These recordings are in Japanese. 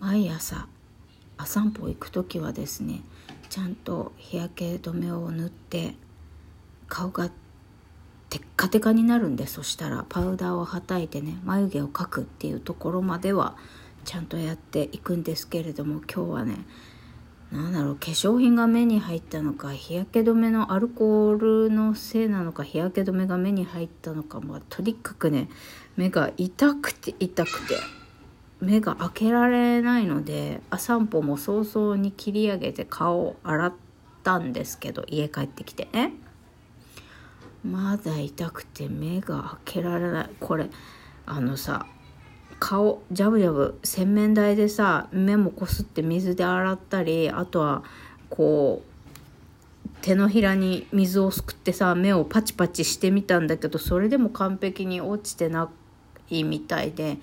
毎朝朝散歩行く時はですねちゃんと日焼け止めを塗って顔がテッカテカになるんでそしたらパウダーをはたいてね眉毛を描くっていうところまではちゃんとやっていくんですけれども今日はねなんだろう化粧品が目に入ったのか日焼け止めのアルコールのせいなのか日焼け止めが目に入ったのか、まあ、とにかくね目が痛くて痛くて。目が開けられないので散歩も早々に切り上げて顔を洗ったんですけど家帰ってきてね。まだ痛くて目が開けられない。これあのさ顔ジャブジャブ洗面台でさ目もこすって水で洗ったりあとはこう手のひらに水をすくってさ目をパチパチしてみたんだけどそれでも完璧に落ちてないみたいで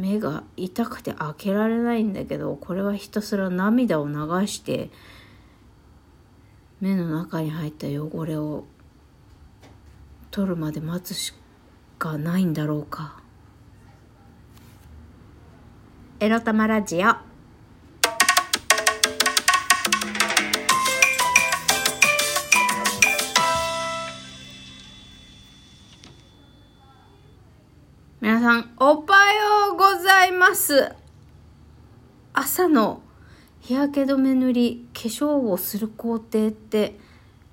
目が痛くて開けられないんだけどこれはひたすら涙を流して目の中に入った汚れを取るまで待つしかないんだろうか。エロ玉ラジオます朝の日焼け止め塗り化粧をする工程って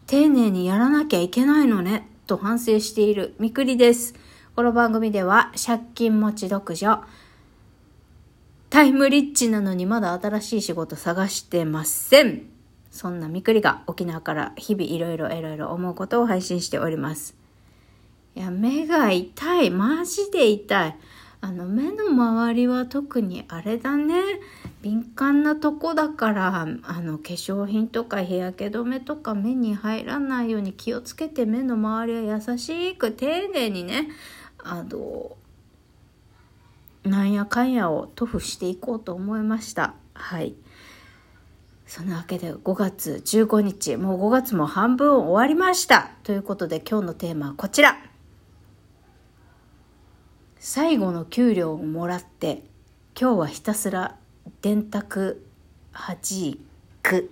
丁寧にやらなきゃいけないのねと反省しているみくりですこの番組では借金持ち独女タイムリッチなのにまだ新しい仕事探してません。そんなみくりが沖縄から日々いろいろいろいろ思うことを配信しております。いや、目が痛い。マジで痛い。あの、目の周りは特にあれだね。敏感なとこだから、あの、化粧品とか日焼け止めとか目に入らないように気をつけて目の周りは優しく丁寧にね、あの、なんやかんやを塗布していこうと思いました。はい。そんなわけで5月15日もう5月も半分終わりました。ということで今日のテーマはこちら。最後の給料をもらって今日はひたすら電卓はじく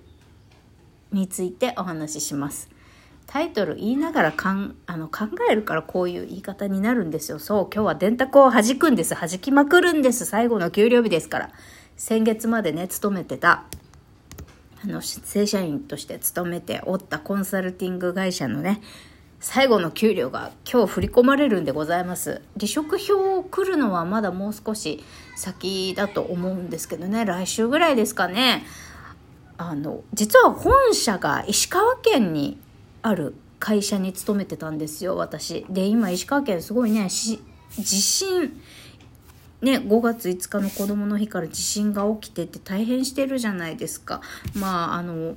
についてお話ししますタイトル言いながらかんあの考えるからこういう言い方になるんですよ。そう、今日は電卓を弾くんです。弾きまくるんです。最後の給料日ですから。先月までね、勤めてた、あの、正社員として勤めておったコンサルティング会社のね、最後の給料が今日振り込まれるんでございます。離職票を来るのはまだもう少し先だと思うんですけどね、来週ぐらいですかね。あの、実は本社が石川県にある会社に勤めてたんですよ私で今石川県すごいね地震ね5月5日の子供の日から地震が起きてて大変してるじゃないですかまああの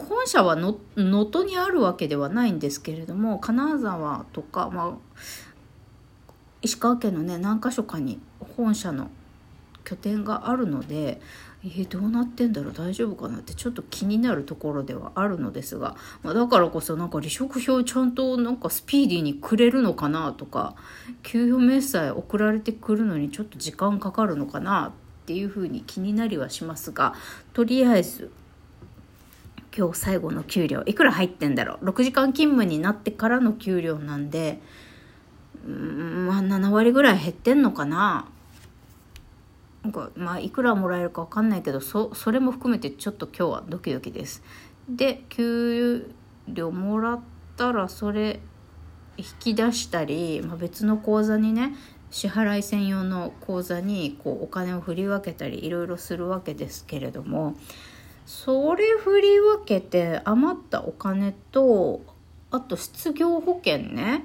本社は能登にあるわけではないんですけれども金沢とか、まあ、石川県のね何か所かに本社の拠点があるのでえー、どうなってんだろう大丈夫かなってちょっと気になるところではあるのですが、まあ、だからこそなんか離職票ちゃんとなんかスピーディーにくれるのかなとか給与明細送られてくるのにちょっと時間かかるのかなっていうふうに気になりはしますがとりあえず今日最後の給料いくら入ってんだろう？6時間勤務になってからの給料なんでうんまあ7割ぐらい減ってんのかな？なんかまあいくらもらえるか分かんないけどそそれも含めてちょっと今日はドキドキです。で給料もらったらそれ引き出したり、まあ、別の口座にね支払い専用の口座にこうお金を振り分けたりいろいろするわけですけれどもそれ振り分けて余ったお金とあと失業保険ね。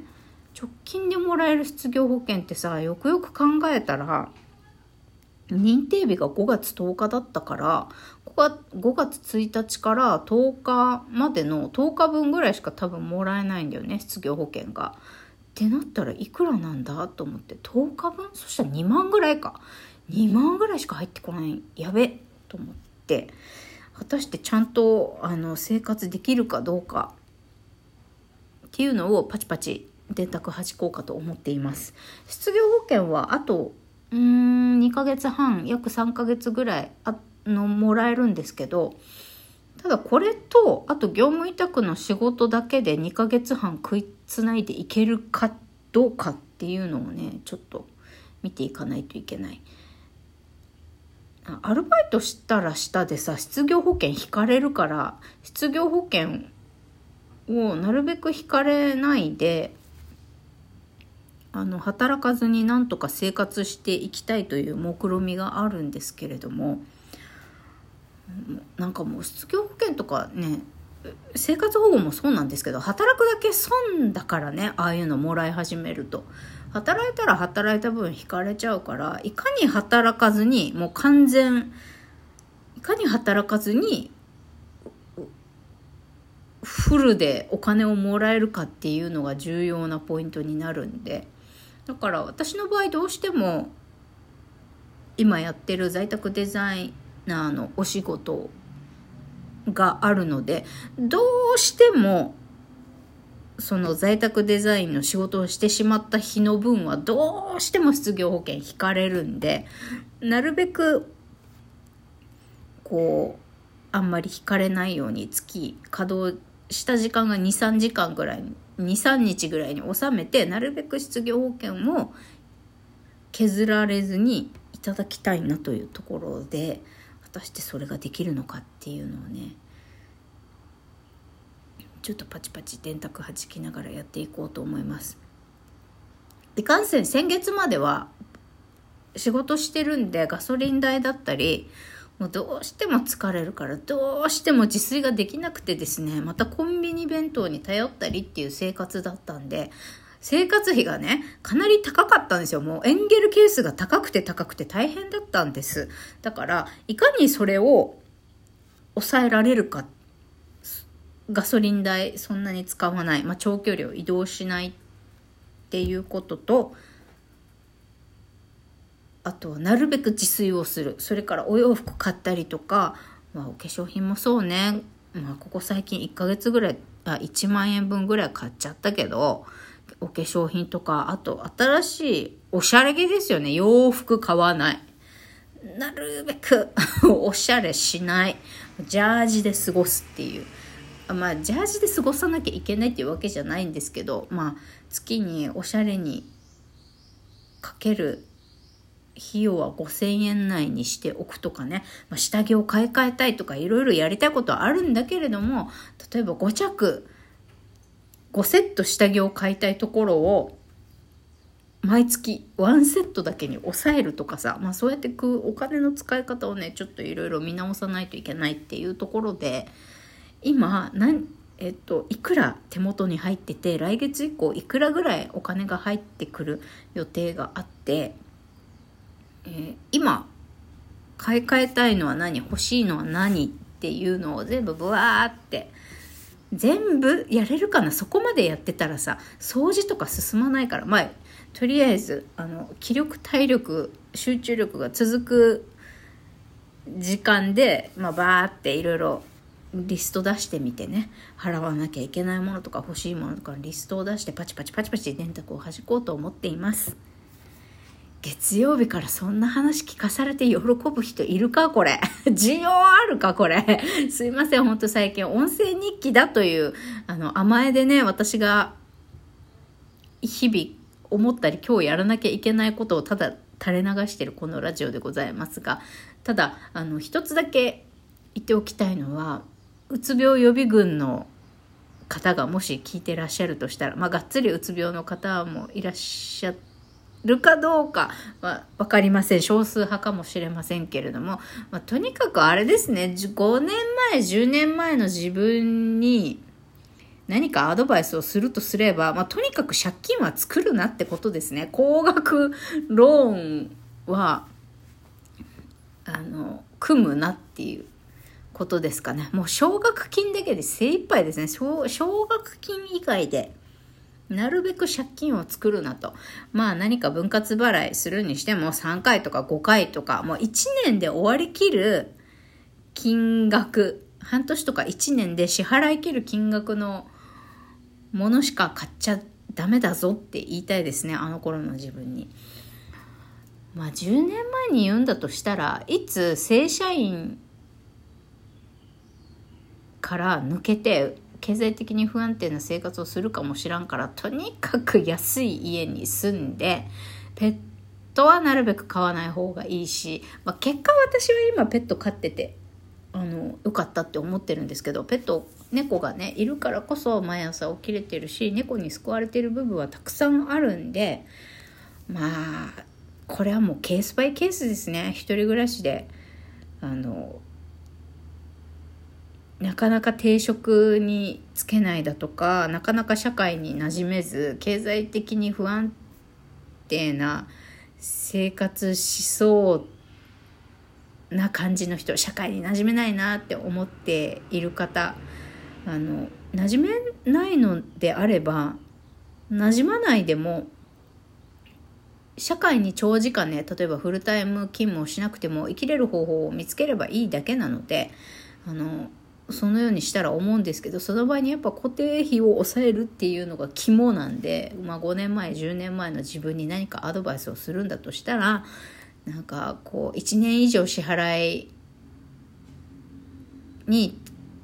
直近でもらえる失業保険ってさよくよく考えたら認定日が5月10日だったから5月1日から10日までの10日分ぐらいしか多分もらえないんだよね失業保険が。ってなったらいくらなんだと思って10日分？そしたら2万ぐらいか。2万ぐらいしか入ってこない。やべ。と思って。果たしてちゃんとあの生活できるかどうかっていうのをパチパチ電卓8こうかと思っています失業保険はあとうん2ヶ月半約3ヶ月ぐらいあのもらえるんですけどただこれとあと業務委託の仕事だけで2ヶ月半食いつないでいけるかどうかっていうのをねちょっと見ていかないといけない。アルバイトしたら下でさ失業保険引かれるから失業保険をなるべく引かれないであの働かずになんとか生活していきたいという目論みがあるんですけれどもなんかもう失業保険とかね生活保護もそうなんですけど働くだけ損だからねああいうのもらい始めると。働いたら働いた分引かれちゃうからいかに働かずにもう完全いかに働かずにフルでお金をもらえるかっていうのが重要なポイントになるんで。だから私の場合どうしても今やってる在宅デザイナーのお仕事があるのでどうしてもその在宅デザインの仕事をしてしまった日の分はどうしても失業保険引かれるんでなるべくこうあんまり引かれないように月稼働した時間が23時間ぐらい23日ぐらいに収めてなるべく失業保険を削られずにいただきたいなというところで果たしてそれができるのかっていうのをねちょっとパチパチ電卓はじきながらやっていこうと思います。いかんせん先月までは仕事してるんでガソリン代だったりもうどうしても疲れるからどうしても自炊ができなくてですねまたコンビニ弁当に頼ったりっていう生活だったんで生活費がねかなり高かったんですよ。もうエンゲル係数が高くて高くて大変だったんです。だからいかにそれを抑えられるかガソリン代そんなに使わない、まあ、長距離を移動しない。っていうこととあとはなるべく自炊をする。それからお洋服買ったりとか、まあ、お化粧品もそうね、まあ、ここ最近1ヶ月ぐらいあ1万円分ぐらい買っちゃったけどお化粧品とかあと新しいおしゃれ着ですよね。洋服買わない。なるべく おしゃれしない。ジャージで過ごすっていう。まあジャージで過ごさなきゃいけないっていうわけじゃないんですけどまあ月におしゃれにかける費用は5,000円内にしておくとかね、まあ、下着を買い替えたいとかいろいろやりたいことはあるんだけれども例えば5着5セット下着を買いたいところを毎月ワンセットだけに抑えるとかさ、まあ、そうやってくお金の使い方をねちょっといろいろ見直さないといけないっていうところで今何えっと、いくら手元に入ってて来月以降いくらぐらいお金が入ってくる予定があってえー、今買い替えたいのは何欲しいのは何っていうのを全部ブワーって全部やれるかな？そこまでやってたらさ掃除とか進まないから。まあとりあえずあの気力体力集中力が続く時間で、まあ、バーっていろいろリスト出してみてね。払わなきゃいけないものとか欲しいものとかリストを出してパチパチパチパチ電卓を弾こうと思っています。月曜日からそんな話聞かされて喜ぶ人いるか？これ。需要あるか？これ。すいません、ほんと最近音声日記だという、あの、甘えでね、私が日々思ったり今日やらなきゃいけないことをただ垂れ流してるこのラジオでございますが、ただ、あの、一つだけ言っておきたいのは、うつ病予備軍の方がもし聞いてらっしゃるとしたら、まあ、がっつりうつ病の方もいらっしゃって、るかどうかは分かりません。少数派かもしれませんけれども、まあ、とにかくあれですね、5年前、10年前の自分に何かアドバイスをするとすれば、まあ、とにかく借金は作るなってことですね。高額ローンは、あの、組むなっていうことですかね。もう奨学金だけで精一杯ですね。奨学金以外で。なるべく借金を作るなと。まあ何か分割払いするにしても3回とか5回とか、もう1年で終わりきる金額、半年とか1年で支払い切る金額のものしか買っちゃダメだぞって言いたいですね、あの頃の自分に。まあ10年前に言うんだとしたらいつ正社員から抜けて経済的に不安定な生活をするかもしらんからとにかく安い家に住んでペットはなるべく飼わない方がいいし、まあ、結果私は今ペット飼っててあのよかったって思ってるんですけどペット猫がねいるからこそ毎朝起きれてるし猫に救われてる部分はたくさんあるんでまあこれはもうケースバイケースですね。一人暮らしであのなかなか定職につけないだとかなかなか社会に馴染めず経済的に不安定な生活しそうな感じの人社会に馴染めないなって思っている方あの馴染めないのであれば馴染まないでも社会に長時間ね例えばフルタイム勤務をしなくても生きれる方法を見つければいいだけなのであのそのようにしたら思うんですけどその場合にやっぱ固定費を抑えるっていうのが肝なんで、まあ、5年前10年前の自分に何かアドバイスをするんだとしたらなんかこう1年以上支払いに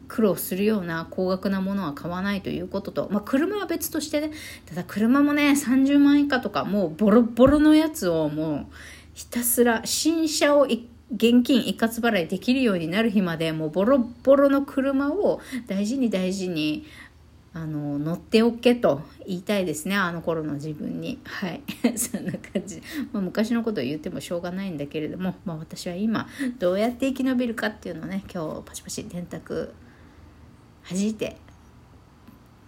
苦労するような高額なものは買わないということと、まあ、車は別としてねただ車もね30万以下とかもうボロボロのやつをもうひたすら新車を1現金一括払いできるようになる日までもうボロボロの車を大事に大事にあの乗っておけと言いたいですねあの頃の自分に。はい。そんな感じ、まあ、昔のことを言ってもしょうがないんだけれども、まあ、私は今どうやって生き延びるかっていうのをね今日パチパチ電卓弾いて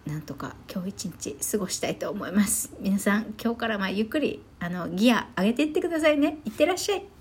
なんとか今日一日過ごしたいと思います。皆さん今日からまあゆっくりあのギア上げていってくださいね。いってらっしゃい。